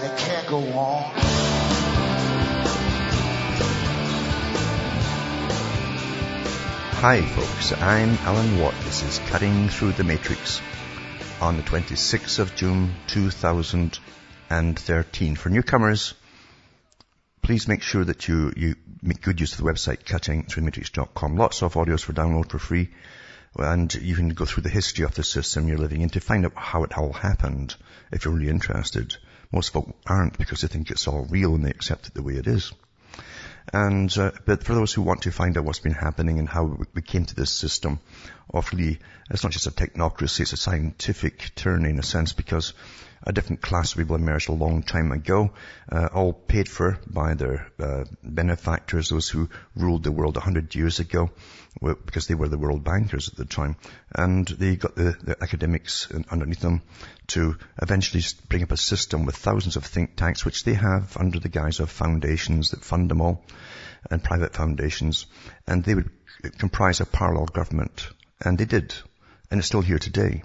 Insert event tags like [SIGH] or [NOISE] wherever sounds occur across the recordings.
and it can't go on. Hi folks, I'm Alan Watt. This is Cutting Through the Matrix on the 26th of June 2013. For newcomers, please make sure that you, you make good use of the website cuttingthroughthematrix.com. Lots of audios for download for free and you can go through the history of the system you're living in to find out how it all happened if you're really interested. Most folk aren't because they think it's all real and they accept it the way it is. And uh, but for those who want to find out what's been happening and how we came to this system, awfully, it's not just a technocracy; it's a scientific turn in a sense because a different class of people emerged a long time ago, uh, all paid for by their uh, benefactors, those who ruled the world a hundred years ago, because they were the world bankers at the time, and they got the, the academics underneath them to eventually bring up a system with thousands of think tanks, which they have under the guise of foundations that fund them all, and private foundations, and they would uh, comprise a parallel government, and they did, and it's still here today.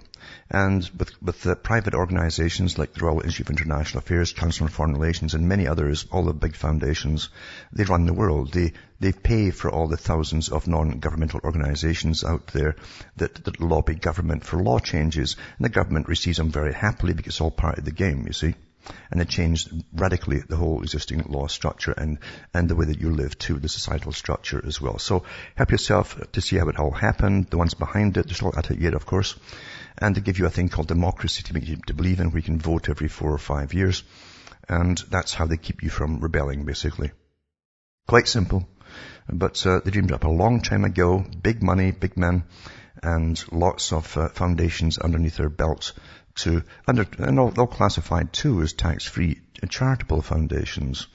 And with, with the private organizations like the Royal Institute of International Affairs, Council on Foreign Relations, and many others, all the big foundations, they run the world. They, they pay for all the thousands of non-governmental organizations out there that, that lobby government for law changes. And the government receives them very happily because it's all part of the game, you see. And it changed radically the whole existing law structure and, and the way that you live too, the societal structure as well. So help yourself to see how it all happened, the ones behind it, they're still at it yet, of course and they give you a thing called democracy to make you to believe in where you can vote every four or five years. And that's how they keep you from rebelling, basically. Quite simple. But uh, they dreamed up a long time ago, big money, big men, and lots of uh, foundations underneath their belts to, under, and all, all classified too as tax-free charitable foundations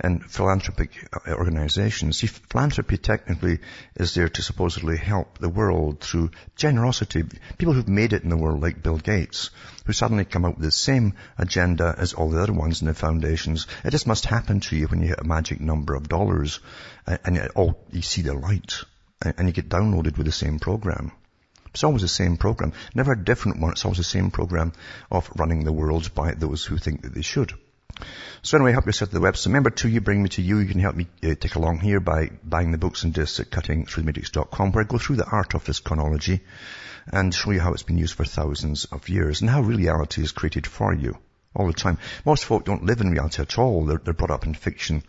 and philanthropic uh, organizations. See, philanthropy technically is there to supposedly help the world through generosity. People who've made it in the world, like Bill Gates, who suddenly come up with the same agenda as all the other ones in the foundations. It just must happen to you when you hit a magic number of dollars and, you, oh, you see the light and you get downloaded with the same program. It's always the same program. Never a different one. It's always the same program of running the world by those who think that they should. So anyway, help yourself to the website. Remember too, you bring me to you. You can help me uh, take along here by buying the books and discs at cuttingthroughthematrix.com where I go through the art of this chronology and show you how it's been used for thousands of years and how reality is created for you all the time. Most folk don't live in reality at all. They're, they're brought up in fiction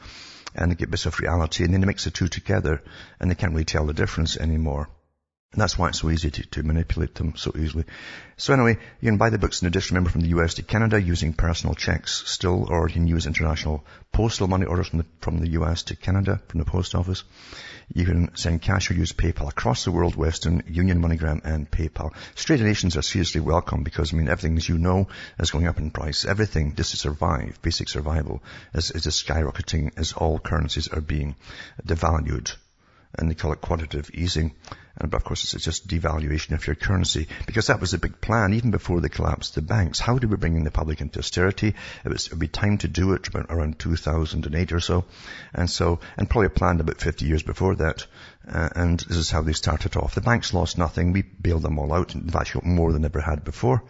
and they get bits of reality and then they mix the two together and they can't really tell the difference anymore. And that's why it's so easy to, to, manipulate them so easily. So anyway, you can buy the books in addition, remember, from the US to Canada using personal checks still, or you can use international postal money orders from the, from the US to Canada from the post office. You can send cash or use PayPal across the world, Western Union, MoneyGram, and PayPal. Straight donations are seriously welcome because, I mean, everything, as you know, is going up in price. Everything, just to survive, basic survival, is, is skyrocketing as all currencies are being devalued and they call it quantitative easing. And of course, it's just devaluation of your currency because that was a big plan even before they collapsed the banks. How do we bring in the public into austerity? It, was, it would be time to do it around 2008 or so. And so, and probably planned about 50 years before that. Uh, and this is how they started off. The banks lost nothing. We bailed them all out. In fact, more than ever had before.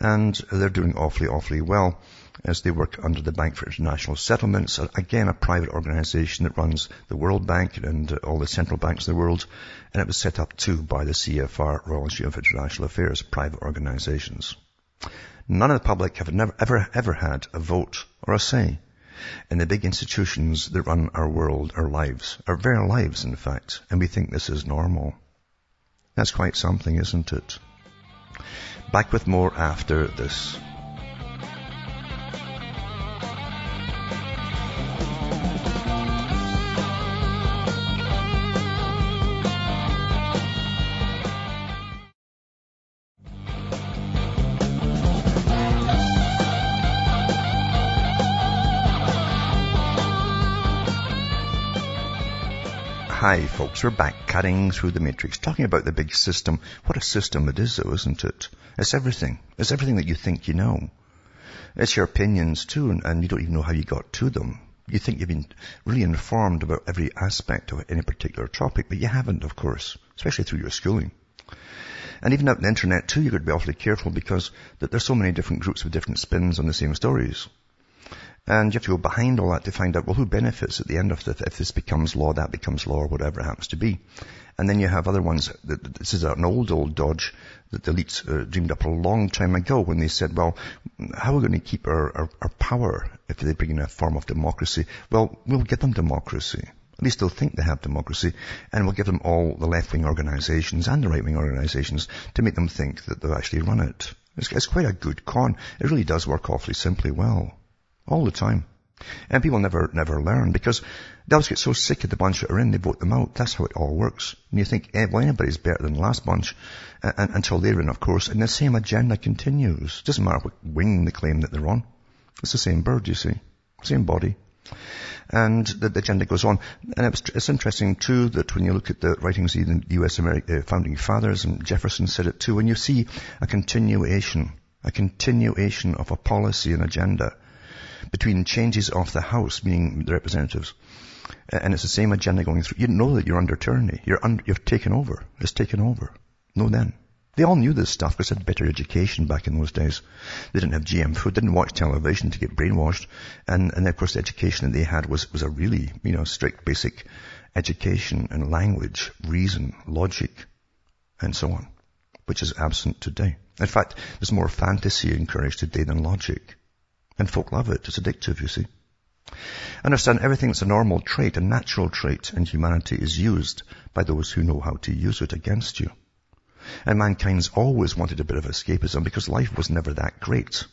And they're doing awfully, awfully well as they work under the Bank for International Settlements, again a private organization that runs the World Bank and uh, all the central banks in the world, and it was set up too by the CFR, Royal Institute of International Affairs, private organizations. None of the public have never, ever, ever had a vote or a say in the big institutions that run our world, our lives, our very lives in fact, and we think this is normal. That's quite something, isn't it? Back with more after this. Hi folks, we're back cutting through the matrix, talking about the big system. What a system it is though, isn't it? It's everything. It's everything that you think you know. It's your opinions too, and, you don't even know how you got to them. You think you've been really informed about every aspect of any particular topic, but you haven't, of course, especially through your schooling. And even out on the internet too, you've got to be awfully careful because there's so many different groups with different spins on the same stories. And you have to go behind all that to find out, well, who benefits at the end of it? If this becomes law, that becomes law, or whatever it happens to be. And then you have other ones, that, this is an old, old dodge that the elites uh, dreamed up a long time ago when they said, well, how are we going to keep our, our, our power if they bring in a form of democracy? Well, we'll give them democracy. At least they'll think they have democracy, and we'll give them all the left-wing organizations and the right-wing organizations to make them think that they'll actually run it. It's, it's quite a good con. It really does work awfully simply well all the time. And people never, never learn because they always get so sick of the bunch that are in, they vote them out. That's how it all works. And you think, eh, well, anybody's better than the last bunch uh, until they're in, of course, and the same agenda continues. Doesn't matter what wing they claim that they're on. It's the same bird, you see. Same body. And the, the agenda goes on. And it's, it's, interesting too that when you look at the writings of the U.S. America, uh, founding fathers, and Jefferson said it too, when you see a continuation, a continuation of a policy and agenda, between changes of the House, meaning the representatives, and it's the same agenda going through. You know that you're under tyranny. You're under, you've taken over. It's taken over. No then. They all knew this stuff because they had better education back in those days. They didn't have GM food, didn't watch television to get brainwashed. And, and of course the education that they had was, was a really, you know, strict basic education and language, reason, logic, and so on, which is absent today. In fact, there's more fantasy encouraged today than logic. And folk love it. It's addictive, you see. Understand everything that's a normal trait, a natural trait in humanity is used by those who know how to use it against you. And mankind's always wanted a bit of escapism because life was never that great.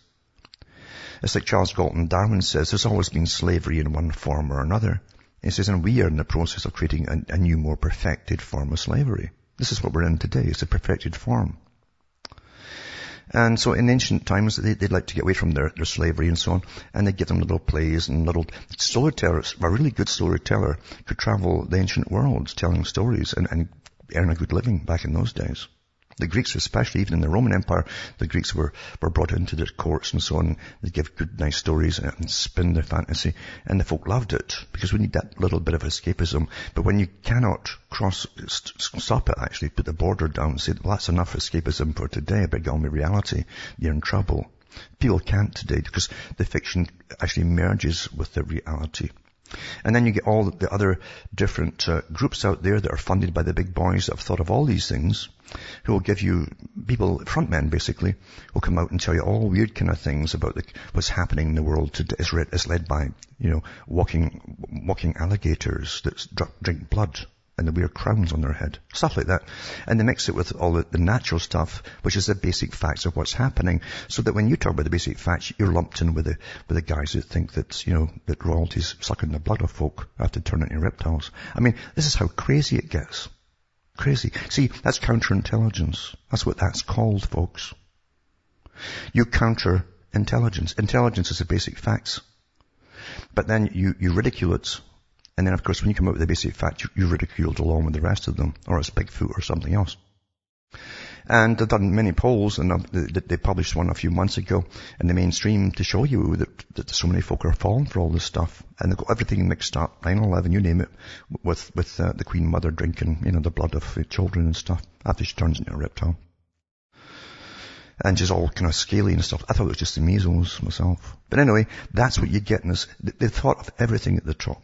It's like Charles Galton Darwin says, there's always been slavery in one form or another. He says, and we are in the process of creating a, a new, more perfected form of slavery. This is what we're in today. It's a perfected form. And so in ancient times, they, would like to get away from their, their slavery and so on, and they'd give them little plays and little storytellers. A really good storyteller could travel the ancient world telling stories and, and earn a good living back in those days. The Greeks especially, even in the Roman Empire, the Greeks were, were brought into their courts and so on. They give good, nice stories and spin their fantasy. And the folk loved it because we need that little bit of escapism. But when you cannot cross, stop it actually, put the border down and say, well, that's enough escapism for today, I beg on me reality, you're in trouble. People can't today because the fiction actually merges with the reality. And then you get all the other different uh, groups out there that are funded by the big boys that have thought of all these things, who will give you people, front men basically, will come out and tell you all weird kind of things about the, what's happening in the world today. It's, it's led by, you know, walking, walking alligators that drink blood and the weird crowns on their head. Stuff like that. And they mix it with all the, the, natural stuff, which is the basic facts of what's happening, so that when you talk about the basic facts, you're lumped in with the, with the guys who think that, you know, that royalty's sucking the blood of folk after turning into reptiles. I mean, this is how crazy it gets. Crazy. See, that's counterintelligence. That's what that's called, folks. You counter intelligence. Intelligence is the basic facts. But then you, you ridicule it and then of course when you come up with the basic fact, you, you ridiculed along with the rest of them, or it's Bigfoot or something else. And they've done many polls, and they published one a few months ago in the mainstream to show you that, that so many folk are falling for all this stuff, and they've got everything mixed up, 9-11, you name it, with with uh, the Queen Mother drinking, you know, the blood of children and stuff after she turns into a reptile, and she's all kind of scaly and stuff. I thought it was just the measles myself, but anyway, that's what you get in this. They thought of everything at the top.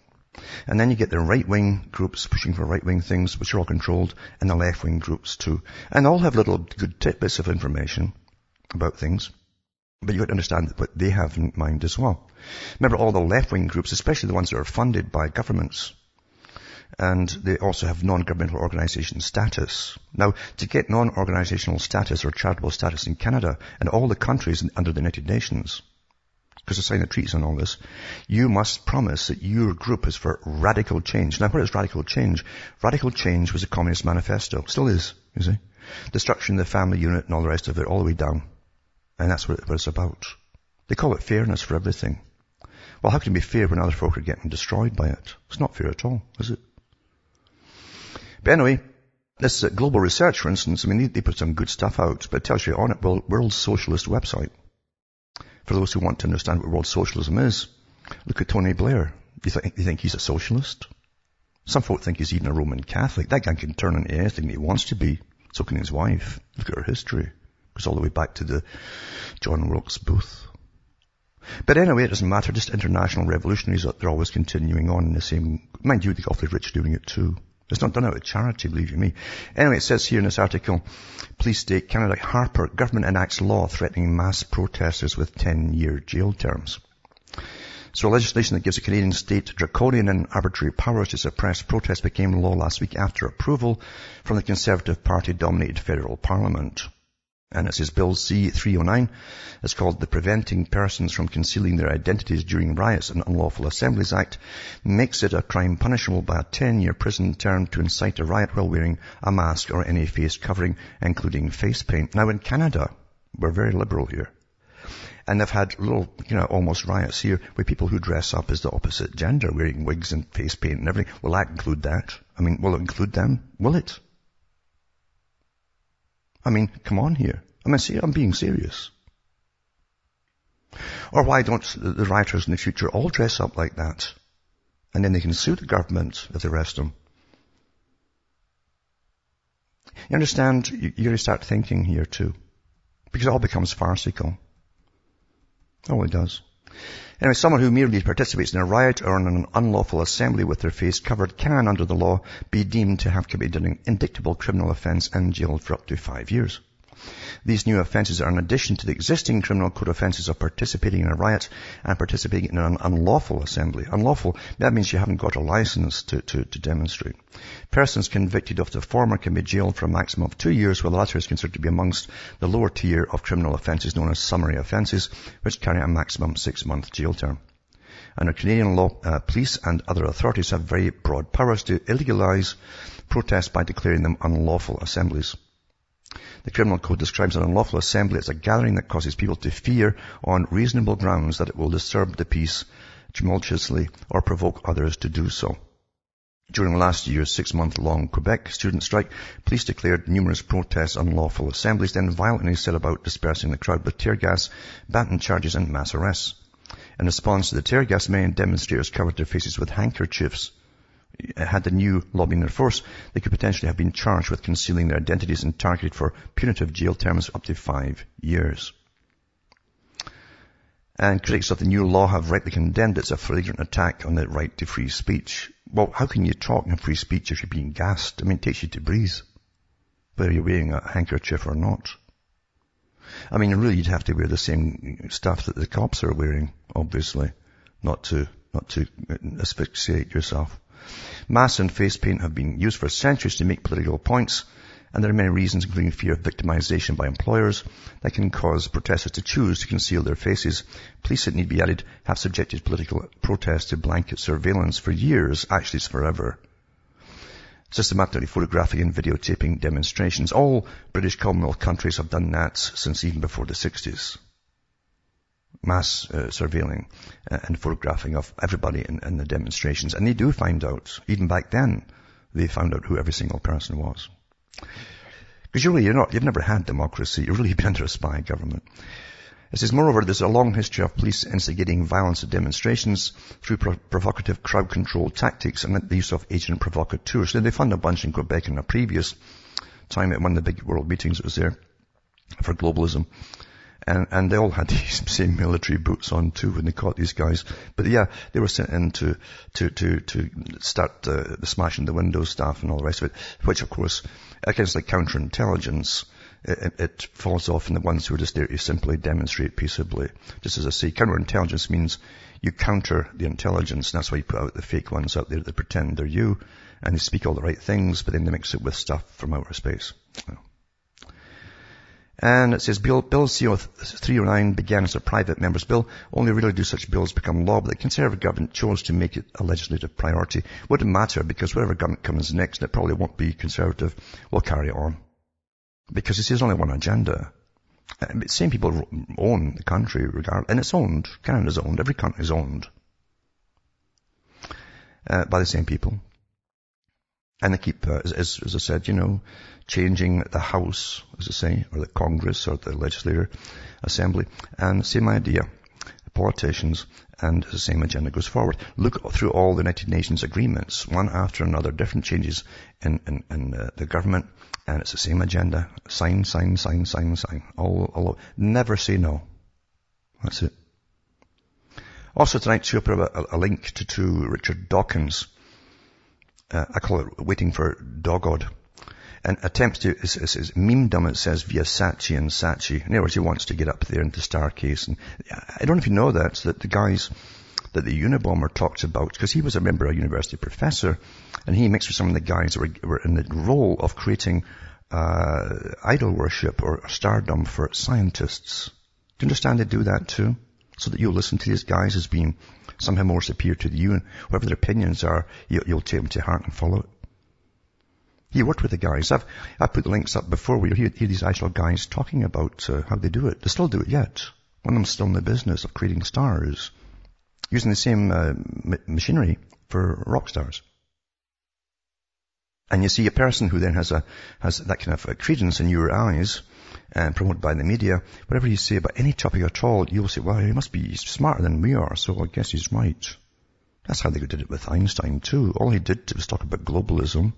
And then you get the right-wing groups pushing for right-wing things, which are all controlled, and the left-wing groups too. And all have little good tidbits of information about things. But you got to understand what they have in mind as well. Remember all the left-wing groups, especially the ones that are funded by governments, and they also have non-governmental organization status. Now, to get non-organizational status or charitable status in Canada and all the countries under the United Nations, because they signed a treaties on all this, you must promise that your group is for radical change. Now what is radical change? Radical change was a communist manifesto. Still is, you see. Destruction of the family unit and all the rest of it, all the way down. And that's what, it's about. They call it fairness for everything. Well, how can it be fair when other folk are getting destroyed by it? It's not fair at all, is it? But anyway, this uh, global research, for instance, I mean, they, put some good stuff out, but it tells you on it, World Socialist website. For those who want to understand what world socialism is, look at Tony Blair. You, think, you think he's a socialist? Some folk think he's even a Roman Catholic. That guy can turn into anything he wants to be. So can his wife. Look at her history. It goes all the way back to the John Wilkes Booth. But anyway, it doesn't matter. Just international revolutionaries, they're always continuing on in the same, mind you, the awfully rich doing it too. It's not done out of charity, believe you me. Anyway, it says here in this article, police state Canada Harper, government enacts law threatening mass protesters with 10-year jail terms. So legislation that gives the Canadian state draconian and arbitrary powers to suppress protests became law last week after approval from the Conservative Party dominated federal parliament and it says Bill C-309 is called the Preventing Persons from Concealing Their Identities During Riots and Unlawful Assemblies Act, makes it a crime punishable by a 10-year prison term to incite a riot while wearing a mask or any face covering, including face paint. Now in Canada, we're very liberal here. And they've had little, you know, almost riots here with people who dress up as the opposite gender, wearing wigs and face paint and everything. Will that include that? I mean, will it include them? Will it? I mean, come on here. I mean, see, I'm being serious. Or why don't the writers in the future all dress up like that? And then they can sue the government if they arrest them. You understand? You, you start thinking here too. Because it all becomes farcical. Oh, it does. Anyway, someone who merely participates in a riot or in an unlawful assembly with their face covered can, under the law, be deemed to have committed an indictable criminal offence and jailed for up to five years. These new offences are in addition to the existing criminal code offences of participating in a riot and participating in an unlawful assembly. Unlawful, that means you haven't got a license to, to, to demonstrate. Persons convicted of the former can be jailed for a maximum of two years, while the latter is considered to be amongst the lower tier of criminal offences known as summary offences, which carry a maximum six-month jail term. Under Canadian law, uh, police and other authorities have very broad powers to illegalise protests by declaring them unlawful assemblies. The criminal code describes an unlawful assembly as a gathering that causes people to fear on reasonable grounds that it will disturb the peace tumultuously or provoke others to do so. During last year's six-month-long Quebec student strike, police declared numerous protests unlawful assemblies, then violently set about dispersing the crowd with tear gas, baton charges and mass arrests. In response to the tear gas, many demonstrators covered their faces with handkerchiefs had the new law been enforced, they could potentially have been charged with concealing their identities and targeted for punitive jail terms up to five years. And critics of the new law have rightly condemned it as a flagrant attack on the right to free speech. Well, how can you talk in free speech if you're being gassed? I mean, it takes you to breathe, whether you're wearing a handkerchief or not. I mean, really, you'd have to wear the same stuff that the cops are wearing, obviously, not to, not to uh, asphyxiate yourself. Mask and face paint have been used for centuries to make political points, and there are many reasons, including fear of victimization by employers, that can cause protesters to choose to conceal their faces. Police, it need be added, have subjected political protests to blanket surveillance for years, actually it's forever. Systematically photographing and videotaping demonstrations. All British Commonwealth countries have done that since even before the 60s mass uh, surveilling uh, and photographing of everybody in, in, the demonstrations. And they do find out, even back then, they found out who every single person was. Because really, you're not, you've never had democracy. You've really [LAUGHS] been under a spy government. It says, moreover, there's a long history of police instigating violence at demonstrations through pro- provocative crowd control tactics and the use of agent provocateurs. They found a bunch in Quebec in a previous time at one of the big world meetings that was there for globalism. And, and they all had [LAUGHS] these same military boots on too when they caught these guys. But yeah, they were sent in to, to, to, to start uh, the smashing the window stuff and all the rest of it, which of course, against like counterintelligence, it, it, falls off in the ones who are just there to simply demonstrate peaceably. Just as I say, counterintelligence means you counter the intelligence, and that's why you put out the fake ones out there that pretend they're you, and they speak all the right things, but then they mix it with stuff from outer space. And it says Bill, Bill CO 309 began as a private member's bill. Only really do such bills become law, but the Conservative government chose to make it a legislative priority. Wouldn't matter because whatever government comes next, and it probably won't be Conservative, will carry on. Because this is only one agenda. The same people own the country, regard, and it's owned. Canada's owned. Every country is owned uh, by the same people. And they keep, uh, as, as I said, you know, changing the House, as I say, or the Congress or the legislature assembly. And same idea. Politicians and the same agenda goes forward. Look through all the United Nations agreements, one after another, different changes in, in, in uh, the government, and it's the same agenda. Sign, sign, sign, sign, sign. All, all, never say no. That's it. Also tonight, too, I put a, a link to, to Richard Dawkins. Uh, I call it Waiting for Dogod. And attempts to, is, is, is memedom, it says, via Saatchi and Saatchi. In other words, he wants to get up there into Starcase. And I don't know if you know that, that the guys that the Unabomber talks about, because he was a member, a university professor, and he mixed with some of the guys that were, were in the role of creating uh, idol worship or stardom for scientists. Do you understand they do that too? So that you'll listen to these guys as being somehow more superior to you and whatever their opinions are, you, will take them to heart and follow it. He worked with the guys. I've, I put the links up before where you hear, hear these actual guys talking about uh, how they do it. They still do it yet. One of them's still in the business of creating stars using the same uh, machinery for rock stars. And you see a person who then has a, has that kind of credence in your eyes and promoted by the media, whatever you say about any topic at all, you'll say, well, he must be smarter than we are, so I guess he's right. That's how they did it with Einstein too. All he did was talk about globalism.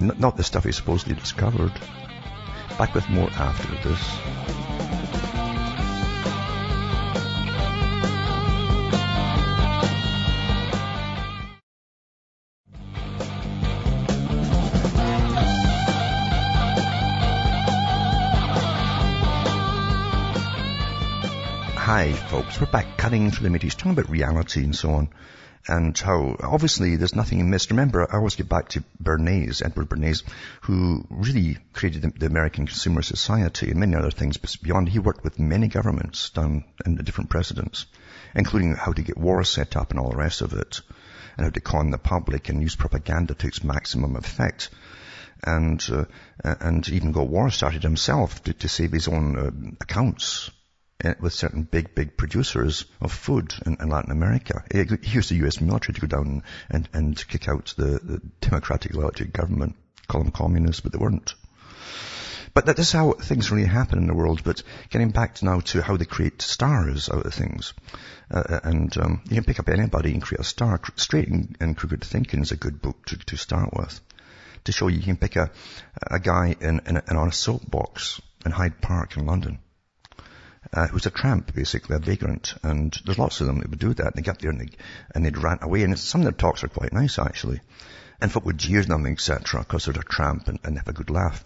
N- not the stuff he supposedly discovered. Back with more after this. Hi folks, we're back cutting through the matrix, talking about reality and so on. And how, obviously, there's nothing missed. Remember, I always get back to Bernays, Edward Bernays, who really created the, the American Consumer Society and many other things beyond. He worked with many governments down in the different presidents, including how to get wars set up and all the rest of it, and how to con the public and use propaganda to its maximum effect and uh, and even got war started himself to, to save his own uh, accounts with certain big, big producers of food in, in Latin America. He used the US military to go down and, and kick out the, the democratic elected government, call them communists, but they weren't. But that is how things really happen in the world. But getting back now to how they create stars out of things. Uh, uh, and um, you can pick up anybody and create a star. Straight and, and Crooked Thinking is a good book to, to start with. To show you, you can pick a, a guy in, in, in on a soapbox in Hyde Park in London uh, who's a tramp, basically, a vagrant. And there's lots of them that would do that. And they get there and, they, and they'd rant away. And some of their talks are quite nice, actually. And folk would jeer them, etc., because they're a tramp and, and have a good laugh.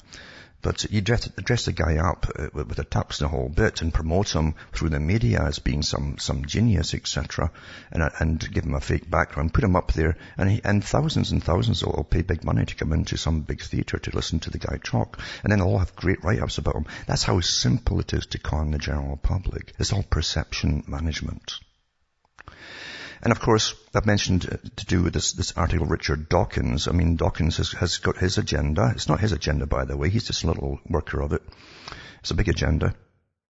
But you dress, dress the guy up uh, with a tux and a whole bit and promote him through the media as being some, some genius, etc. And, uh, and give him a fake background, put him up there, and, he, and thousands and thousands will, pay big money to come into some big theatre to listen to the guy talk. And then they'll all have great write-ups about him. That's how simple it is to con the general public. It's all perception management. And of course, I've mentioned uh, to do with this, this article, Richard Dawkins. I mean, Dawkins has, has got his agenda. It's not his agenda, by the way. He's just a little worker of it. It's a big agenda.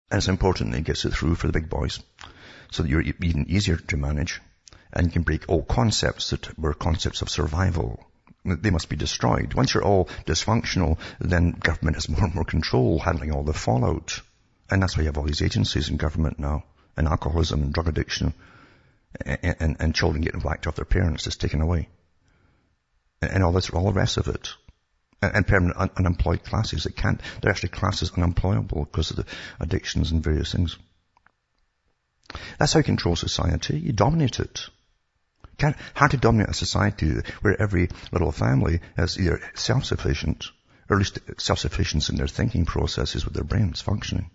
And it's important that he gets it through for the big boys so that you're even easier to manage and you can break all concepts that were concepts of survival. They must be destroyed. Once you're all dysfunctional, then government has more and more control handling all the fallout. And that's why you have all these agencies in government now, and alcoholism and drug addiction and, and, children getting whacked off their parents, is taken away. And, and all this, all the rest of it. And, and permanent un- unemployed classes that can't, they're actually classes unemployable because of the addictions and various things. That's how you control society. You dominate it. Can't, to dominate a society where every little family is either self-sufficient, or at least self-sufficient in their thinking processes with their brains functioning.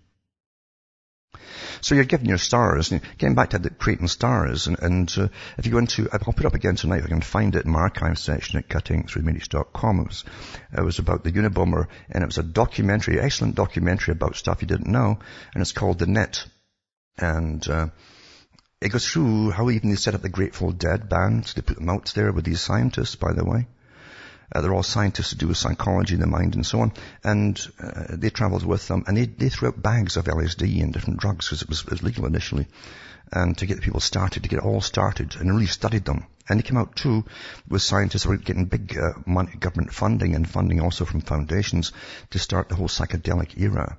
So you're given your stars, and getting back to the creating stars, and, and uh, if you go into, I'll put it up again tonight, if I can find it in my archive section at cuttingthroughthematrix.com. It was, it was about the Unabomber, and it was a documentary, excellent documentary about stuff you didn't know, and it's called The Net. And, uh, it goes through how even they set up the Grateful Dead band. They put them out there with these scientists, by the way. Uh, they're all scientists to do with psychology, the mind, and so on. And uh, they travelled with them, and they, they threw out bags of LSD and different drugs because it was, it was legal initially, and to get the people started, to get it all started, and really studied them And they came out too with scientists who were getting big uh, money, government funding and funding also from foundations to start the whole psychedelic era.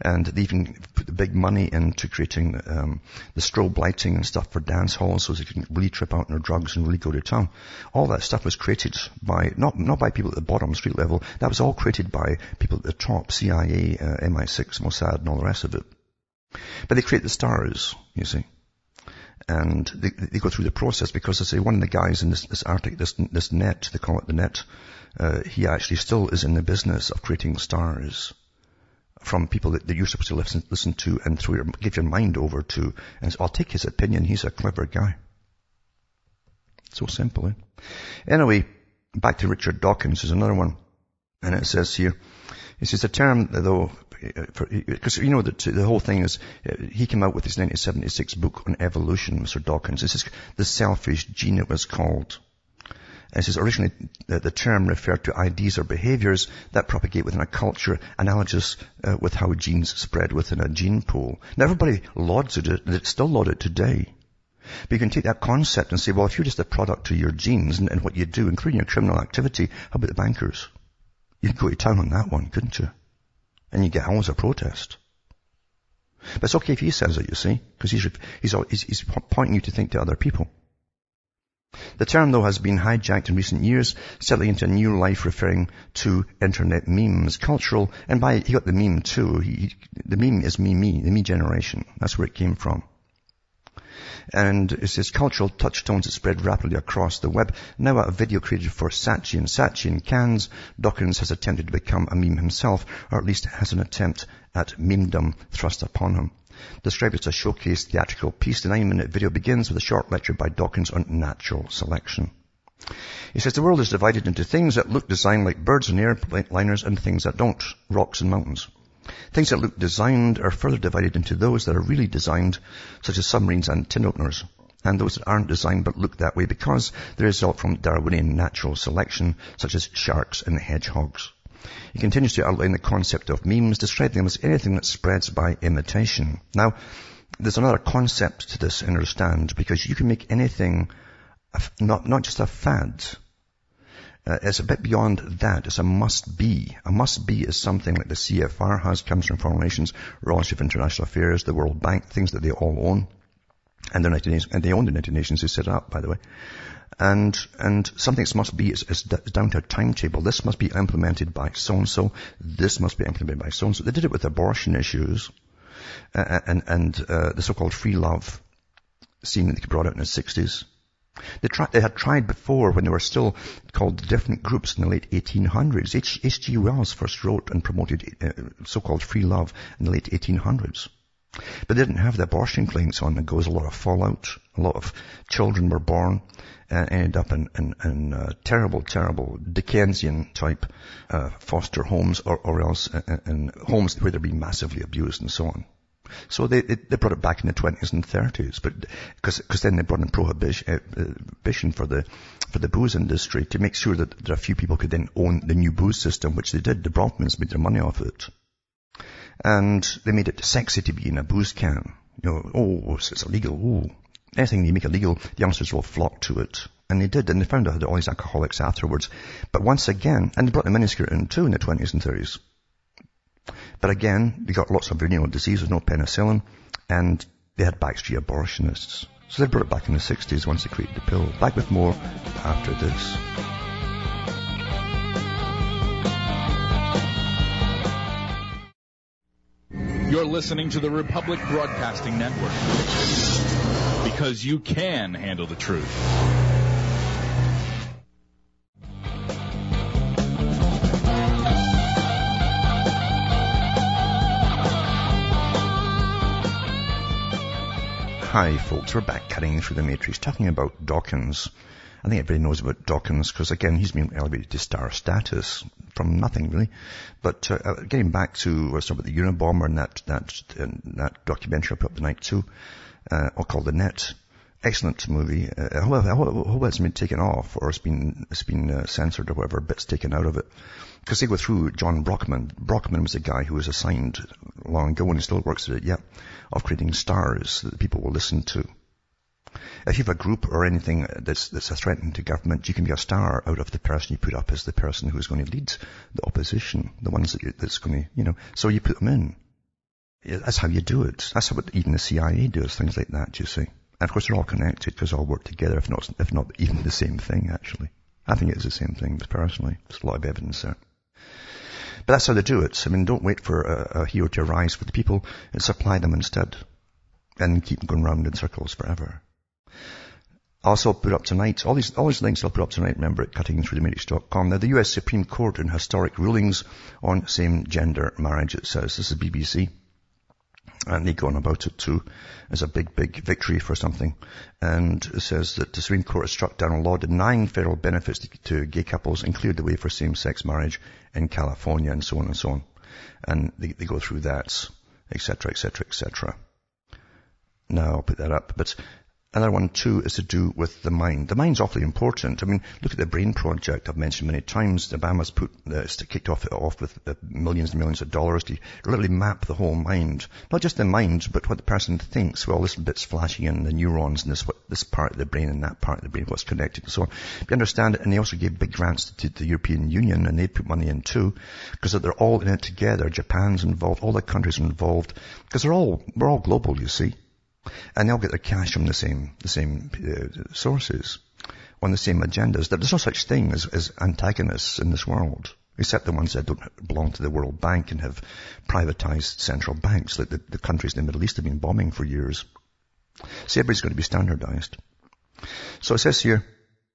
And they even put the big money into creating um, the strobe lighting and stuff for dance halls so they can really trip out on their drugs and really go to town. All that stuff was created by, not, not by people at the bottom street level, that was all created by people at the top, CIA, uh, MI6, Mossad and all the rest of it. But they create the stars, you see and they, they, go through the process because I say one of the guys in this, this article, this, this net, they call it the net, uh, he actually still is in the business of creating stars from people that, that you're supposed to listen, listen to and through your, give your mind over to. And I'll take his opinion. He's a clever guy. So simple, eh? Anyway, back to Richard Dawkins is another one. And it says here, it says the term, though, because you know the, the whole thing is he came out with his 1976 book on evolution, Mr. Dawkins. This is the selfish gene it was called. It says originally the, the, term referred to ideas or behaviors that propagate within a culture analogous uh, with how genes spread within a gene pool. Now everybody lauds it, it's still lauded today. But you can take that concept and say, well, if you're just a product of your genes and, and what you do, including your criminal activity, how about the bankers? You could go to town on that one, couldn't you? And you get always a protest. But it's okay if he says it, you see, because he's, he's, he's pointing you to think to other people. The term, though, has been hijacked in recent years, settling into a new life referring to internet memes, cultural, and by, he got the meme too. He, the meme is me, me, the me generation. That's where it came from. And it says cultural touchstones that spread rapidly across the web. Now a video created for Saatchi and Saatchi in Cannes, Dawkins has attempted to become a meme himself, or at least has an attempt at memedom thrust upon him. Described as a showcase theatrical piece, the nine-minute video begins with a short lecture by Dawkins on natural selection. He says the world is divided into things that look designed like birds and airliners and things that don't, rocks and mountains. Things that look designed are further divided into those that are really designed, such as submarines and tin openers, and those that aren't designed but look that way because they result from Darwinian natural selection, such as sharks and hedgehogs. He continues to outline the concept of memes, describing them as anything that spreads by imitation. Now, there's another concept to this, understand, because you can make anything not, not just a fad. Uh, it's a bit beyond that. It's a must be. A must be is something that the CFR has, comes from Foreign Relations, Royal Institute of International Affairs, the World Bank, things that they all own. And, the United Nations, and they own the United Nations who set up, by the way. And, and something must be is, is down to a timetable. This must be implemented by so-and-so. This must be implemented by so-and-so. They did it with abortion issues uh, and, and uh, the so-called free love scene that they brought out in the 60s. They, tried, they had tried before when they were still called different groups in the late 1800s. H.G. Wells first wrote and promoted uh, so-called free love in the late 1800s. But they didn't have the abortion clinics on. There was a lot of fallout. A lot of children were born and ended up in, in, in uh, terrible, terrible Dickensian type uh, foster homes or, or else in, uh, in homes where they're being massively abused and so on. So they, they, they brought it back in the 20s and 30s, but because cause then they brought in prohibition uh, for the for the booze industry to make sure that are a few people could then own the new booze system, which they did. The Bronfmans made their money off it. And they made it sexy to be in a booze can. You know, oh, it's illegal. Oh, anything you make illegal, the youngsters will flock to it. And they did, and they found out all these alcoholics afterwards. But once again, and they brought the miniskirt in too in the 20s and 30s. But again, they got lots of venereal diseases, no penicillin, and they had backstreet abortionists. So they brought it back in the 60s once they created the pill. Back with more after this. You're listening to the Republic Broadcasting Network. Because you can handle the truth. Hi folks, we're back cutting through the matrix talking about Dawkins. I think everybody knows about Dawkins because again, he's been elevated to star status from nothing really. But uh, uh getting back to uh, about the Unabomber and that that uh, that documentary I put up tonight too, uh, called The Net. Excellent movie. Uh, however, I hope it's been taken off or it's been it's been uh, censored or whatever, bits taken out of it. Because they go through John Brockman. Brockman was a guy who was assigned long ago and he still works at it, yeah, of creating stars that people will listen to. If you have a group or anything that's, that's a threat to government, you can be a star out of the person you put up as the person who's going to lead the opposition, the ones that you, that's going to, you know, so you put them in. That's how you do it. That's what even the CIA does, things like that, you see. And of course they're all connected because they all work together, if not, if not even the same thing, actually. I think it is the same thing, personally. There's a lot of evidence there. But that's how they do it. I mean, don't wait for a, a hero to arise for the people and supply them instead. And keep going round in circles forever. Also put up tonight, all these, all these links I'll put up tonight, remember at cuttingthroughthematrix.com. Now the US Supreme Court in historic rulings on same-gender marriage, it says. This is BBC and they go on about it too as a big, big victory for something. And it says that the Supreme Court has struck down a law denying federal benefits to, gay couples and cleared the way for same-sex marriage in California and so on and so on. And they, they go through that, etc., etc., etc. Now I'll put that up. But Another one too is to do with the mind. The mind's awfully important. I mean, look at the brain project I've mentioned many times. The Obama's put, uh, kicked off, off with uh, millions and millions of dollars to literally map the whole mind. Not just the mind, but what the person thinks. Well, this bit's flashing in the neurons and this, what, this part of the brain and that part of the brain, what's connected and so on. You understand it, and they also gave big grants to, to the European Union and they put money in too, because they're all in it together. Japan's involved, all the countries are involved, because they're all, we're all global, you see. And they'll get their cash from the same, the same uh, sources on the same agendas. There's no such thing as, as antagonists in this world, except the ones that don't belong to the World Bank and have privatized central banks, like the, the countries in the Middle East have been bombing for years. So everybody's going to be standardized. So it says here,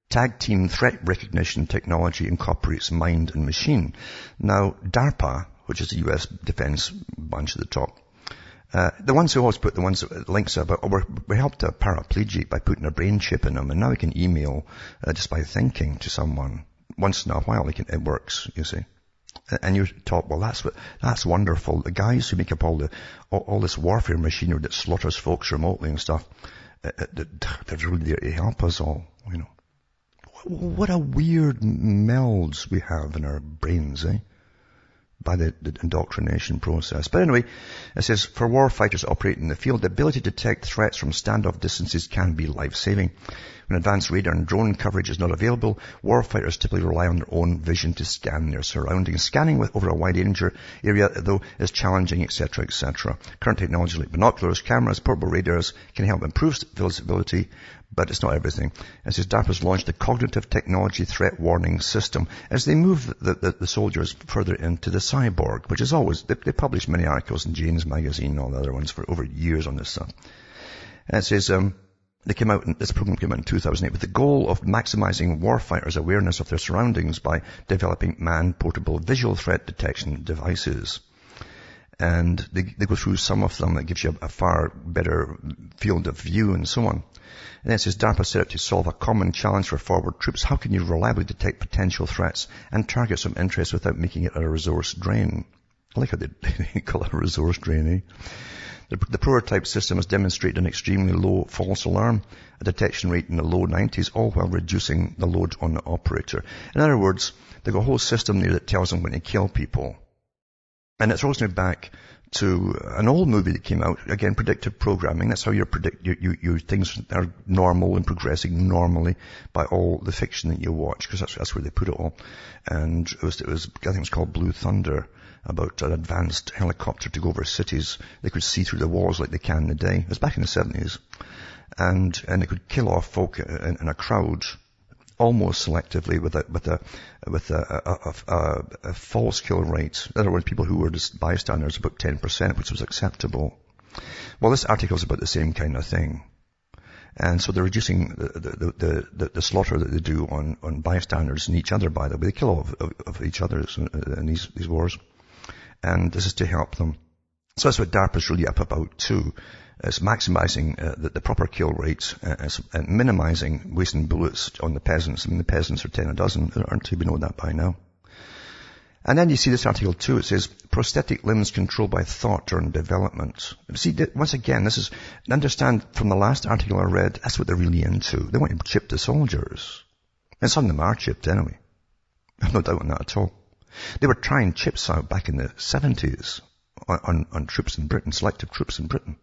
Tag Team Threat Recognition Technology incorporates mind and machine. Now, DARPA, which is the US defense bunch at the top, uh, the ones who always put the ones that links are, but we helped a paraplegic by putting a brain chip in them, and now we can email uh, just by thinking to someone. Once in a while, can, it works, you see. And you talk, well, that's what, that's wonderful. The guys who make up all the, all, all this warfare machinery that slaughters folks remotely and stuff, uh, uh they're really there to help us all, you know. What a weird melds we have in our brains, eh? By the, the, indoctrination process. But anyway, it says, for war fighters operating in the field, the ability to detect threats from standoff distances can be life-saving. When advanced radar and drone coverage is not available, warfighters typically rely on their own vision to scan their surroundings. Scanning with over a wide area, though, is challenging, etc., etc. Current technology like binoculars, cameras, portable radars can help improve visibility, but it's not everything. It says DARPA's launched a cognitive technology threat warning system as they move the, the, the soldiers further into the cyborg, which is always, they, they publish many articles in Jane's magazine and all the other ones for over years on this stuff. And it says, um, they came out, this program came out in 2008 with the goal of maximizing warfighters' awareness of their surroundings by developing man-portable visual threat detection devices and they, they, go through some of them that gives you a, a, far better field of view and so on. And then it says DARPA set out to solve a common challenge for forward troops. How can you reliably detect potential threats and target some interest without making it a resource drain? I like how they, [LAUGHS] they call it a resource drain, eh? The, the, prototype system has demonstrated an extremely low false alarm, a detection rate in the low 90s, all while reducing the load on the operator. In other words, they've got a whole system there that tells them when to kill people. And it throws me back to an old movie that came out, again, predictive programming. That's how you predict, you, you, you things are normal and progressing normally by all the fiction that you watch, because that's, that's where they put it all. And it was, it was, I think it was called Blue Thunder, about an advanced helicopter to go over cities. They could see through the walls like they can today. It was back in the 70s. And, and they could kill off folk in, in a crowd almost selectively with a, with a, with a, a, a, a false kill rate. In other words, people who were just bystanders, about 10%, which was acceptable. Well, this article is about the same kind of thing. And so they're reducing the, the, the, the, slaughter that they do on, on bystanders and each other, by the way. They kill all of, of, of each other in these, these wars. And this is to help them. So that's what DARPA is really up about too. It's maximizing uh, the, the, proper kill rates uh, and minimizing wasting bullets on the peasants. I mean, the peasants are ten a dozen, aren't they? We know that by now. And then you see this article too. It says prosthetic limbs controlled by thought during development. See, once again, this is understand from the last article I read. That's what they're really into. They want to chip the soldiers, and some of them are chipped anyway. I've [LAUGHS] no doubt on that at all. They were trying chips out back in the 70s on, on, on troops in Britain, selective troops in Britain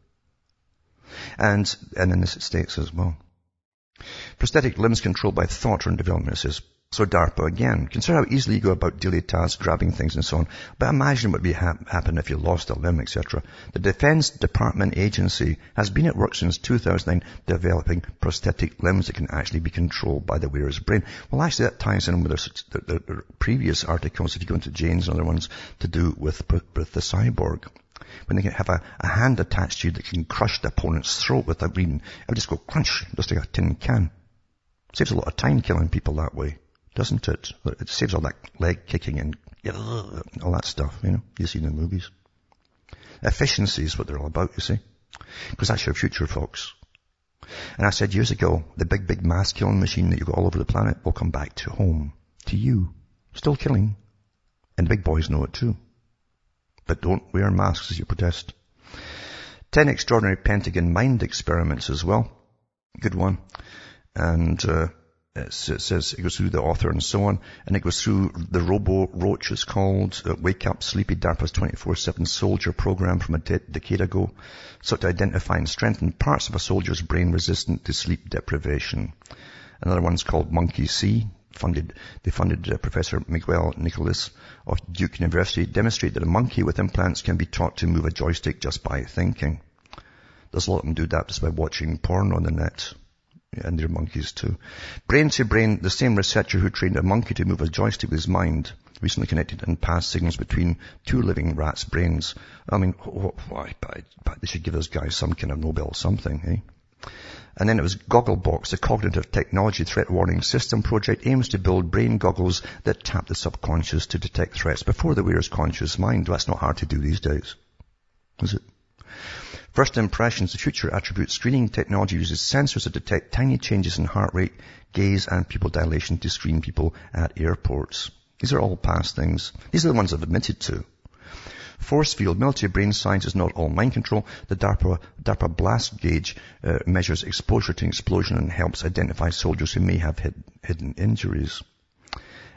and and in the States as well. Prosthetic limbs controlled by thought are in development, it says. So DARPA again. Consider how easily you go about daily tasks, grabbing things and so on. But imagine what would ha- happen if you lost a limb, etc. The Defense Department Agency has been at work since 2009 developing prosthetic limbs that can actually be controlled by the wearer's brain. Well, actually that ties in with the, the, the previous articles, if you go into Jane's and other ones, to do with, with the cyborg when they can have a, a, hand attached to you that can crush the opponent's throat without bleeding. It would just go crunch, just like a tin can. Saves a lot of time killing people that way doesn't it? It saves all that leg kicking and all that stuff, you know, you see in the movies. Efficiency is what they're all about, you see. Because that's your future, folks. And I said years ago, the big, big mass killing machine that you've got all over the planet will come back to home. To you. Still killing. And the big boys know it too. But don't wear masks as you protest. Ten extraordinary Pentagon mind experiments as well. Good one. And, uh, it says it goes through the author and so on, and it goes through the Robo Roach. It's called uh, "Wake Up Sleepy DARPA's 24/7 Soldier Program from a de- decade ago, sought to identify and strengthen parts of a soldier's brain resistant to sleep deprivation. Another one's called Monkey See. Funded, they funded uh, Professor Miguel Nicolelis of Duke University, demonstrate that a monkey with implants can be taught to move a joystick just by thinking. There's a lot of them do that just by watching porn on the net and they're monkeys too. Brain to brain, the same researcher who trained a monkey to move a joystick with his mind recently connected and passed signals between two living rats' brains. I mean, why? They should give those guys some kind of Nobel something, eh? And then it was Gogglebox, the cognitive technology threat warning system project aims to build brain goggles that tap the subconscious to detect threats before the wearer's conscious mind. That's not hard to do these days. Is it? First impressions, the future attribute screening technology uses sensors to detect tiny changes in heart rate, gaze, and pupil dilation to screen people at airports. These are all past things. These are the ones I've admitted to. Force field, military brain science is not all mind control. The DARPA, DARPA blast gauge uh, measures exposure to explosion and helps identify soldiers who may have hid, hidden injuries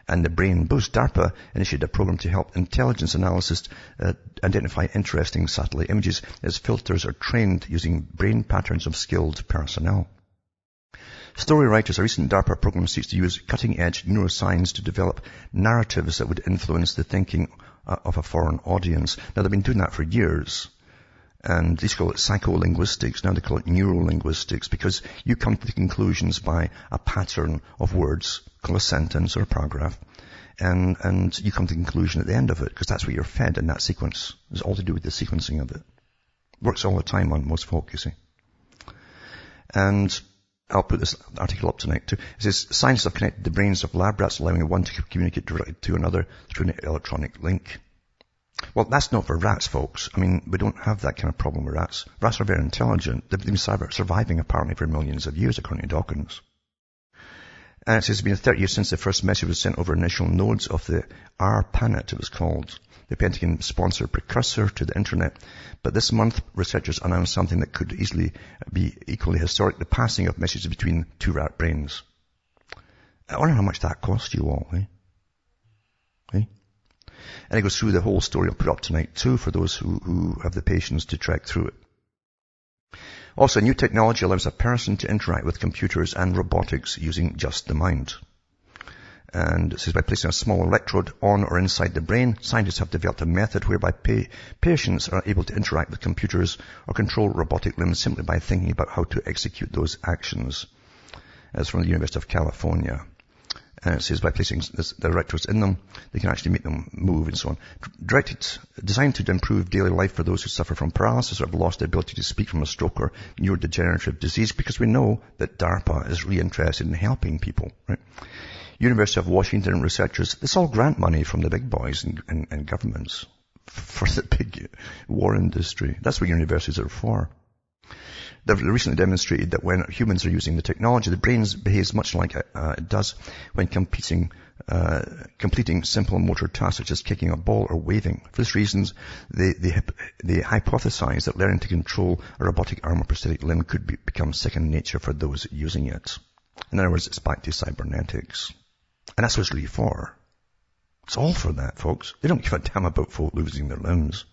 and the Brain Boost, DARPA initiated a program to help intelligence analysts uh, identify interesting satellite images as filters are trained using brain patterns of skilled personnel. Story writers, a recent DARPA program seeks to use cutting-edge neuroscience to develop narratives that would influence the thinking uh, of a foreign audience. Now, they've been doing that for years. And they call it psycholinguistics. Now they call it neurolinguistics because you come to the conclusions by a pattern of words, call a sentence or a paragraph, and, and you come to the conclusion at the end of it because that's what you're fed in that sequence. It's all to do with the sequencing of it. Works all the time on most folk, you see. And I'll put this article up tonight too. It says, scientists have connected the brains of lab rats allowing one to communicate directly to another through an electronic link. Well, that's not for rats, folks. I mean, we don't have that kind of problem with rats. Rats are very intelligent. They've been surviving apparently for millions of years, according to Dawkins. And it says it's been 30 years since the first message was sent over initial nodes of the ARPANET, it was called. The Pentagon-sponsored precursor to the internet. But this month, researchers announced something that could easily be equally historic, the passing of messages between two rat brains. I wonder how much that cost you all, eh? eh? And it goes through the whole story. I'll put up tonight too for those who, who have the patience to track through it. Also, new technology allows a person to interact with computers and robotics using just the mind. And it says by placing a small electrode on or inside the brain, scientists have developed a method whereby pa- patients are able to interact with computers or control robotic limbs simply by thinking about how to execute those actions. As from the University of California. And it says by placing the electrodes in them, they can actually make them move and so on. Directed, designed to improve daily life for those who suffer from paralysis or have lost the ability to speak from a stroke or neurodegenerative disease, because we know that DARPA is really interested in helping people, right? University of Washington researchers, it's all grant money from the big boys and, and, and governments [LAUGHS] for the big war industry. That's what universities are for. They've recently demonstrated that when humans are using the technology, the brain behaves much like uh, it does when competing, uh, completing simple motor tasks such as kicking a ball or waving. For this reason, they, they, they hypothesize that learning to control a robotic arm or prosthetic limb could be, become second nature for those using it. In other words, it's back to cybernetics. And that's what it's really for. It's all for that, folks. They don't give a damn about folk losing their limbs.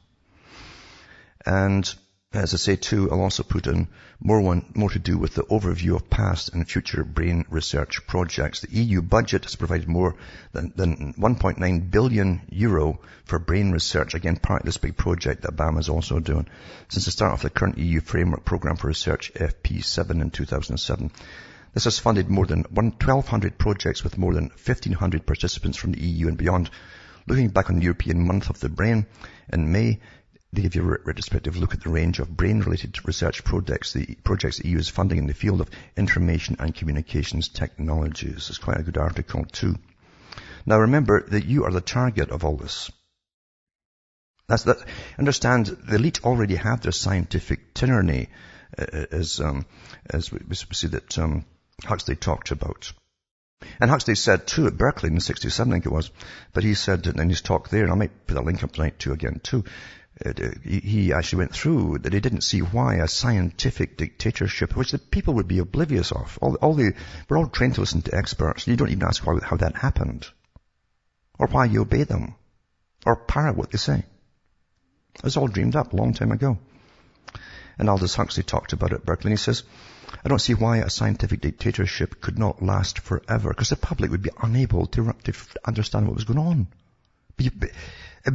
And as I say too, I'll also put in more one, more to do with the overview of past and future brain research projects. The EU budget has provided more than, than 1.9 billion euro for brain research. Again, part of this big project that BAM is also doing. Since the start of the current EU framework program for research, FP7 in 2007. This has funded more than 1,200 projects with more than 1,500 participants from the EU and beyond. Looking back on the European Month of the Brain in May, they give you a retrospective look at the range of brain-related research projects the, projects the EU is funding in the field of information and communications technologies. It's quite a good article too. Now remember that you are the target of all this. That's that. Understand, the elite already have their scientific tyranny, uh, as um, as we, see that um, Huxley talked about. And Huxley said too at Berkeley in '67, I think it was, but he said in his talk there, and I might put a link up tonight too again too, uh, Uh, he actually went through that he didn't see why a scientific dictatorship, which the people would be oblivious of, all, all the, we're all trained to listen to experts. You don't even ask why, how that happened, or why you obey them, or parrot what they say. It was all dreamed up a long time ago. And Aldous Huxley talked about it at Berkeley. And he says, I don't see why a scientific dictatorship could not last forever, because the public would be unable to, to understand what was going on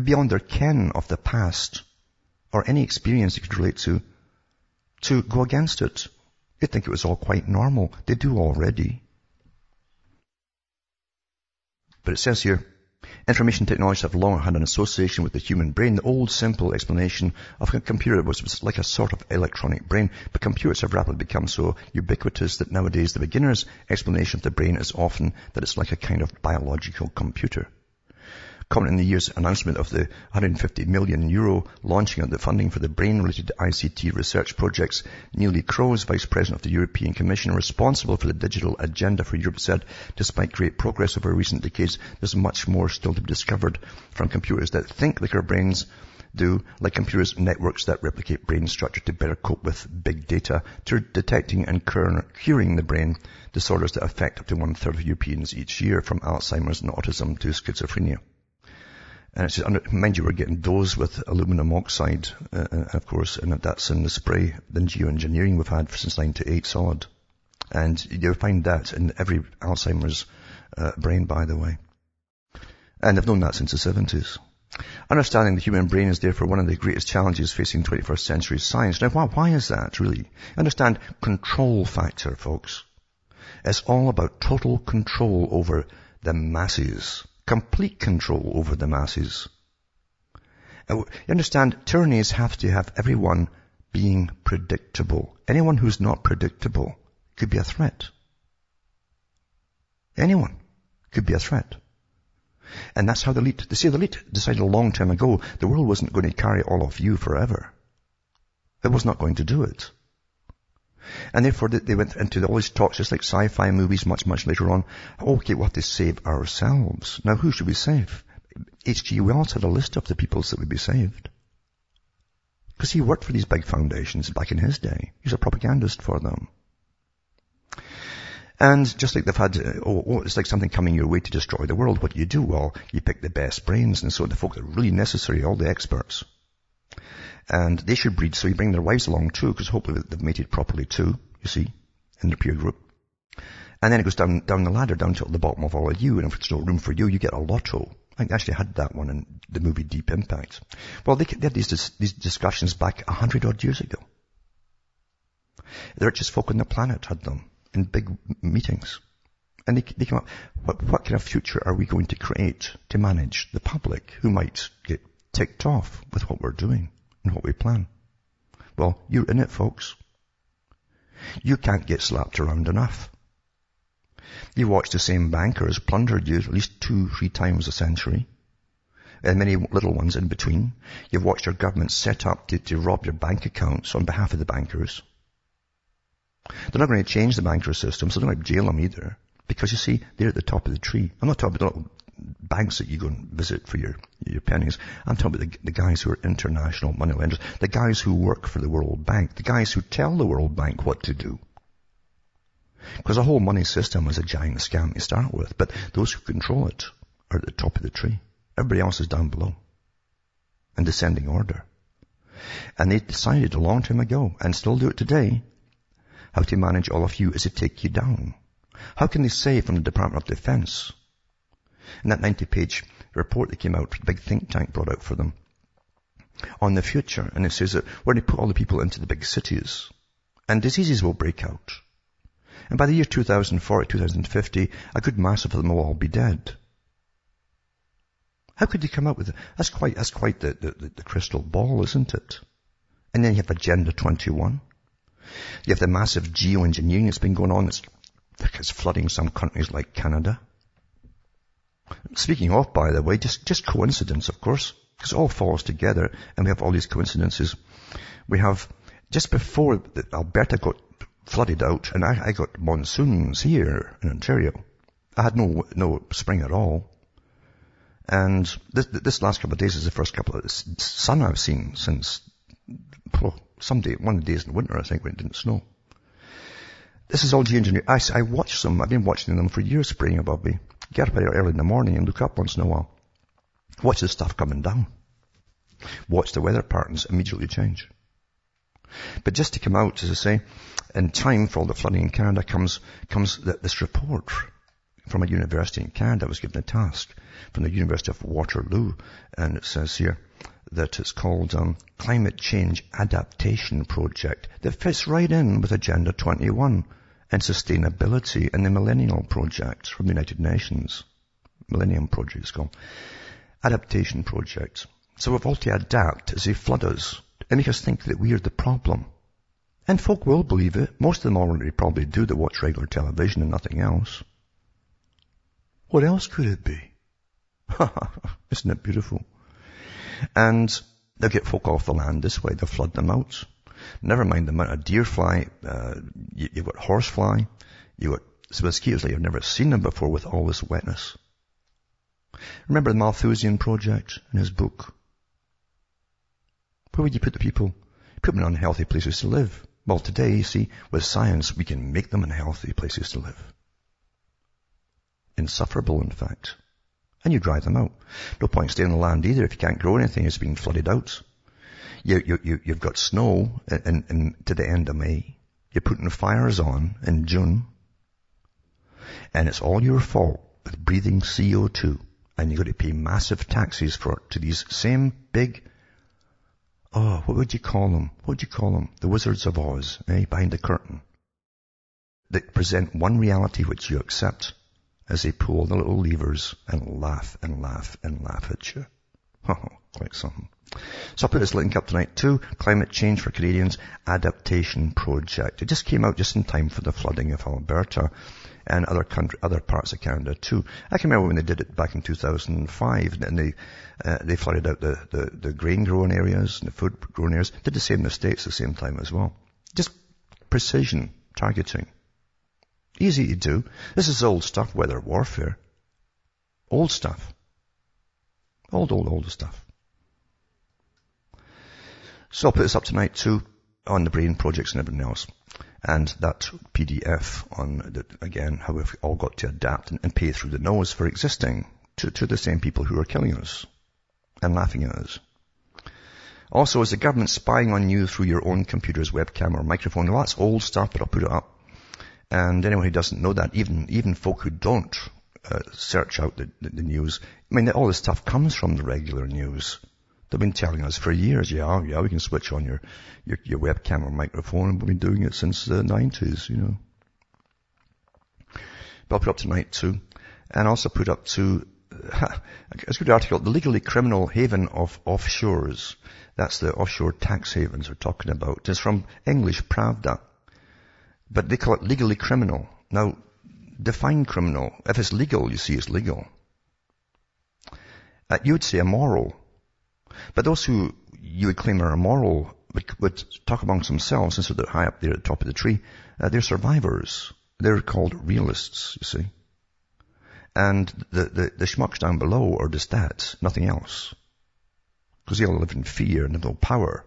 beyond their ken of the past or any experience they could relate to, to go against it. They think it was all quite normal. They do already. But it says here, information technologies have long had an association with the human brain. The old simple explanation of a computer was, was like a sort of electronic brain, but computers have rapidly become so ubiquitous that nowadays the beginner's explanation of the brain is often that it's like a kind of biological computer in the year's announcement of the 150 million euro launching of the funding for the brain-related ICT research projects, Neelie Kroes, Vice President of the European Commission responsible for the digital agenda for Europe said, despite great progress over recent decades, there's much more still to be discovered from computers that think like our brains do, like computers networks that replicate brain structure to better cope with big data, to detecting and curing the brain disorders that affect up to one third of Europeans each year, from Alzheimer's and autism to schizophrenia. And it's, mind you, we're getting those with aluminum oxide, uh, uh, of course, and that's in the spray, the geoengineering we've had since 98 solid. And you'll find that in every Alzheimer's uh, brain, by the way. And they've known that since the 70s. Understanding the human brain is therefore one of the greatest challenges facing 21st century science. Now, why, why is that, really? Understand control factor, folks. It's all about total control over the masses complete control over the masses. Uh, you understand, tyrannies have to have everyone being predictable. Anyone who's not predictable could be a threat. Anyone could be a threat. And that's how the elite, they say the elite decided a long time ago the world wasn't going to carry all of you forever. It was not going to do it. And therefore they went into all these talks, just like sci-fi movies much, much later on. Oh, okay, we have to save ourselves. Now who should we save? H.G. Wells had a list of the peoples that would be saved. Because he worked for these big foundations back in his day. He was a propagandist for them. And just like they've had, uh, oh, oh, it's like something coming your way to destroy the world. What do you do? Well, you pick the best brains, and so the folk that are really necessary, all the experts. And they should breed, so you bring their wives along too, because hopefully they've mated properly too, you see, in their peer group. And then it goes down, down the ladder, down to the bottom of all of you, and if there's no room for you, you get a lotto. I actually had that one in the movie Deep Impact. Well, they, they had these, these discussions back a hundred odd years ago. The richest folk on the planet had them in big meetings. And they, they came up, what, what kind of future are we going to create to manage the public who might get ticked off with what we're doing? And what we plan. Well, you're in it, folks. You can't get slapped around enough. You watch the same bankers plunder you at least two, three times a century. And many little ones in between. You've watched your government set up to, to rob your bank accounts on behalf of the bankers. They're not going to change the banker system, so they don't jail them either. Because you see, they're at the top of the tree. I'm not talking about banks that you go and visit for your, your pennies. I'm talking about the, the guys who are international money lenders, the guys who work for the World Bank, the guys who tell the World Bank what to do. Because the whole money system is a giant scam to start with, but those who control it are at the top of the tree. Everybody else is down below. In descending order. And they decided a long time ago, and still do it today, how to manage all of you is to take you down. How can they say from the Department of Defense, in that 90 page report that came out, the big think tank brought out for them, on the future, and it says that we're going to put all the people into the big cities, and diseases will break out. And by the year 2040, 2050, a good mass of them will all be dead. How could you come up with it? That's quite, that's quite the, the, the crystal ball, isn't it? And then you have Agenda 21. You have the massive geoengineering that's been going on that's, that's flooding some countries like Canada. Speaking of, by the way, just, just coincidence, of course, because it all falls together and we have all these coincidences. We have, just before Alberta got flooded out and I, I got monsoons here in Ontario, I had no, no spring at all. And this, this last couple of days is the first couple of sun I've seen since well, some day, one of the days in winter, I think, when it didn't snow. This is all geoengineering. I, I watch them. I've been watching them for years spraying above me. Get up early in the morning and look up once in a while. Watch the stuff coming down. Watch the weather patterns immediately change. But just to come out, as I say, in time for all the flooding in Canada comes, comes this report from a university in Canada. Was given a task from the University of Waterloo, and it says here that it's called um, Climate Change Adaptation Project that fits right in with Agenda 21 and sustainability and the Millennial Project from the United Nations. Millennium Project is called. Adaptation Project. So we've all to adapt as they flood us and make us think that we are the problem. And folk will believe it. Most of them already probably do that watch regular television and nothing else. What else could it be? [LAUGHS] Isn't it beautiful? And they'll get folk off the land this way. They'll flood them out. Never mind the amount of deer fly. Uh, you, have got horse fly. You've got mosquitoes like you've never seen them before with all this wetness. Remember the Malthusian Project in his book? Where would you put the people? Put them in unhealthy places to live. Well, today, you see, with science, we can make them unhealthy places to live. Insufferable, in fact. And you drive them out. No point staying on the land either if you can't grow anything. It's being flooded out. You, you, you, you've got snow in, in, to the end of May. You're putting fires on in June. And it's all your fault with breathing CO2. And you've got to pay massive taxes for it to these same big, oh, what would you call them? What would you call them? The Wizards of Oz, eh, behind the curtain. That present one reality which you accept as they pull the little levers and laugh and laugh and laugh at you. [LAUGHS] Oh, something. So I'll put this link up tonight too. Climate Change for Canadians Adaptation Project. It just came out just in time for the flooding of Alberta and other country, other parts of Canada too. I can remember when they did it back in 2005 and they, uh, they flooded out the, the, the grain growing areas and the food growing areas. Did the same in the States at the same time as well. Just precision targeting. Easy to do. This is old stuff, weather warfare. Old stuff. Old, old, old stuff. So I'll put this up tonight too on the brain projects and everything else. And that PDF on, the, again, how we've all got to adapt and, and pay through the nose for existing to, to the same people who are killing us and laughing at us. Also, is the government spying on you through your own computer's webcam or microphone? Well, that's old stuff, but I'll put it up. And anyone who doesn't know that, even, even folk who don't uh, search out the, the, the, news, I mean, all this stuff comes from the regular news. They've been telling us for years, yeah, yeah, we can switch on your, your, your webcam or microphone, and we've been doing it since the 90s, you know. But I'll put up tonight too. And also put up to, [LAUGHS] a good article, the legally criminal haven of offshores. That's the offshore tax havens we're talking about. It's from English Pravda. But they call it legally criminal. Now, define criminal. If it's legal, you see it's legal. Uh, you would say immoral. But those who you would claim are immoral would, would talk amongst themselves, so they're high up there at the top of the tree. Uh, they're survivors. They're called realists, you see. And the, the, the schmucks down below are the stats, nothing else. Because they all live in fear and have no power,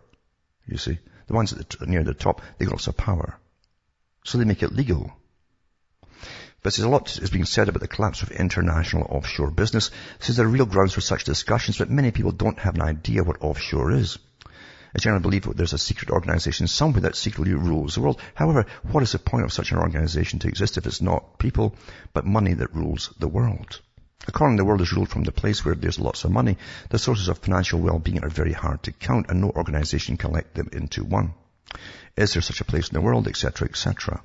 you see. The ones at the, near the top, they got lots of power. So they make it legal. But there's a lot is being said about the collapse of international offshore business. Is there are real grounds for such discussions, but many people don't have an idea what offshore is. It's generally believed that there's a secret organization somewhere that secretly rules the world. However, what is the point of such an organization to exist if it's not people, but money that rules the world? According the world is ruled from the place where there's lots of money. The sources of financial well-being are very hard to count and no organization can collect them into one. Is there such a place in the world, etc., etc.?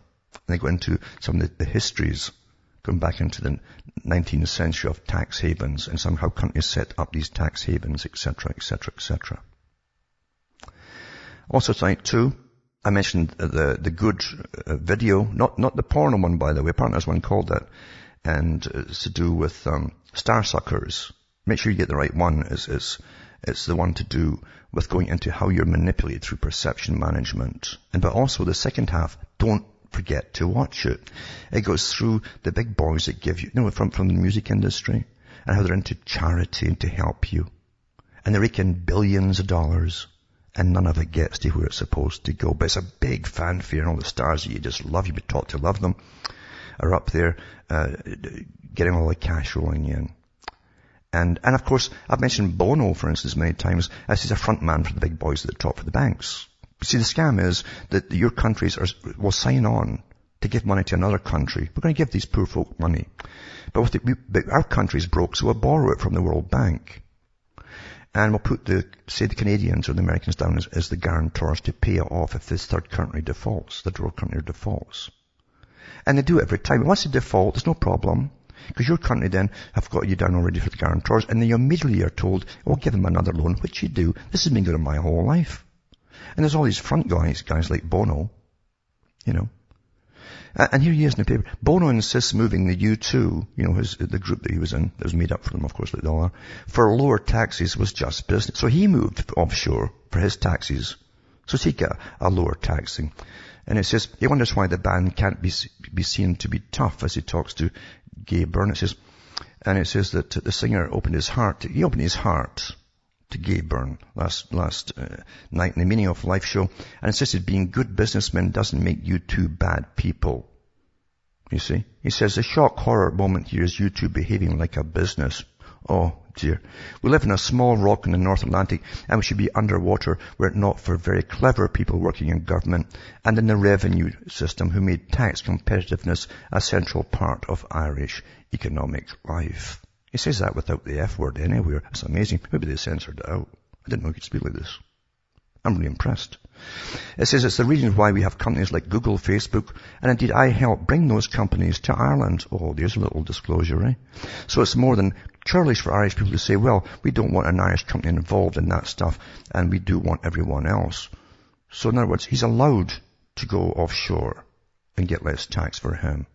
They go into some of the, the histories going back into the 19th century of tax havens and somehow countries set up these tax havens, etc., etc., etc. Also tonight too, I mentioned the the good uh, video, not not the porno one by the way. Apparently there's one called that, and it's to do with um, Starsuckers. Make sure you get the right one. Is is it's the one to do with going into how you're manipulated through perception management. And but also the second half, don't forget to watch it. It goes through the big boys that give you, you know, from, from the music industry and how they're into charity and to help you. And they rake in billions of dollars and none of it gets to where it's supposed to go. But it's a big fanfare and all the stars that you just love, you've been taught to love them, are up there, uh, getting all the cash rolling in. And, and of course, I've mentioned Bono, for instance, many times, as he's a front man for the big boys at the top for the banks. See, the scam is that your countries are, will sign on to give money to another country. We're going to give these poor folk money. But the, we, our country's broke, so we'll borrow it from the World Bank. And we'll put the, say the Canadians or the Americans down as, as the guarantors to pay it off if this third country defaults, the third country defaults. And they do it every time. Once they default, there's no problem. Because your country then have got you down already for the guarantors, and then you immediately are told, oh, give them another loan, which you do. This has been going on my whole life. And there's all these front guys, guys like Bono, you know. And here he is in the paper. Bono insists moving the U2, you know, his, the group that he was in, that was made up for them, of course, all are, for lower taxes was just business. So he moved offshore for his taxes. So he got a lower taxing. And it says, he wonders why the band can't be, be seen to be tough as he talks to Gay Byrne. It says, and it says that the singer opened his heart, he opened his heart to Gay Byrne last last uh, night in the Meaning of Life show and insisted being good businessmen doesn't make U2 bad people. You see? He says the shock horror moment here is U2 behaving like a business. Oh dear. We live in a small rock in the North Atlantic and we should be underwater were it not for very clever people working in government and in the revenue system who made tax competitiveness a central part of Irish economic life. He says that without the F word anywhere. It's amazing. Maybe they censored it out. I didn't know he could speak like this. I'm really impressed. It says it's the reason why we have companies like Google, Facebook, and indeed I help bring those companies to Ireland. Oh, there's a little disclosure, eh? So it's more than churlish for Irish people to say, well, we don't want an Irish company involved in that stuff, and we do want everyone else. So in other words, he's allowed to go offshore and get less tax for him.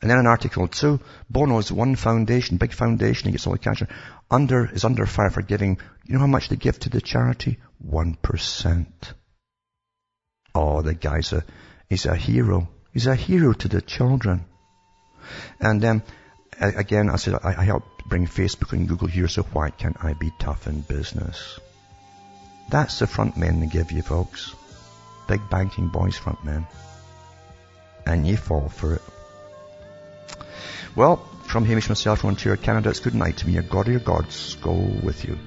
And then in Article 2, Bono's one foundation, big foundation, he gets all the cash, under, is under fire for giving, you know how much they give to the charity? 1%. Oh, the guy's a, he's a hero. He's a hero to the children. And um, then, again, I said, I, I help bring Facebook and Google here, so why can't I be tough in business? That's the front men they give you, folks. Big banking boys front men. And you fall for it. Well, from Hamish myself Ontario, Canada, it's good night to me. Your God or your gods go with you.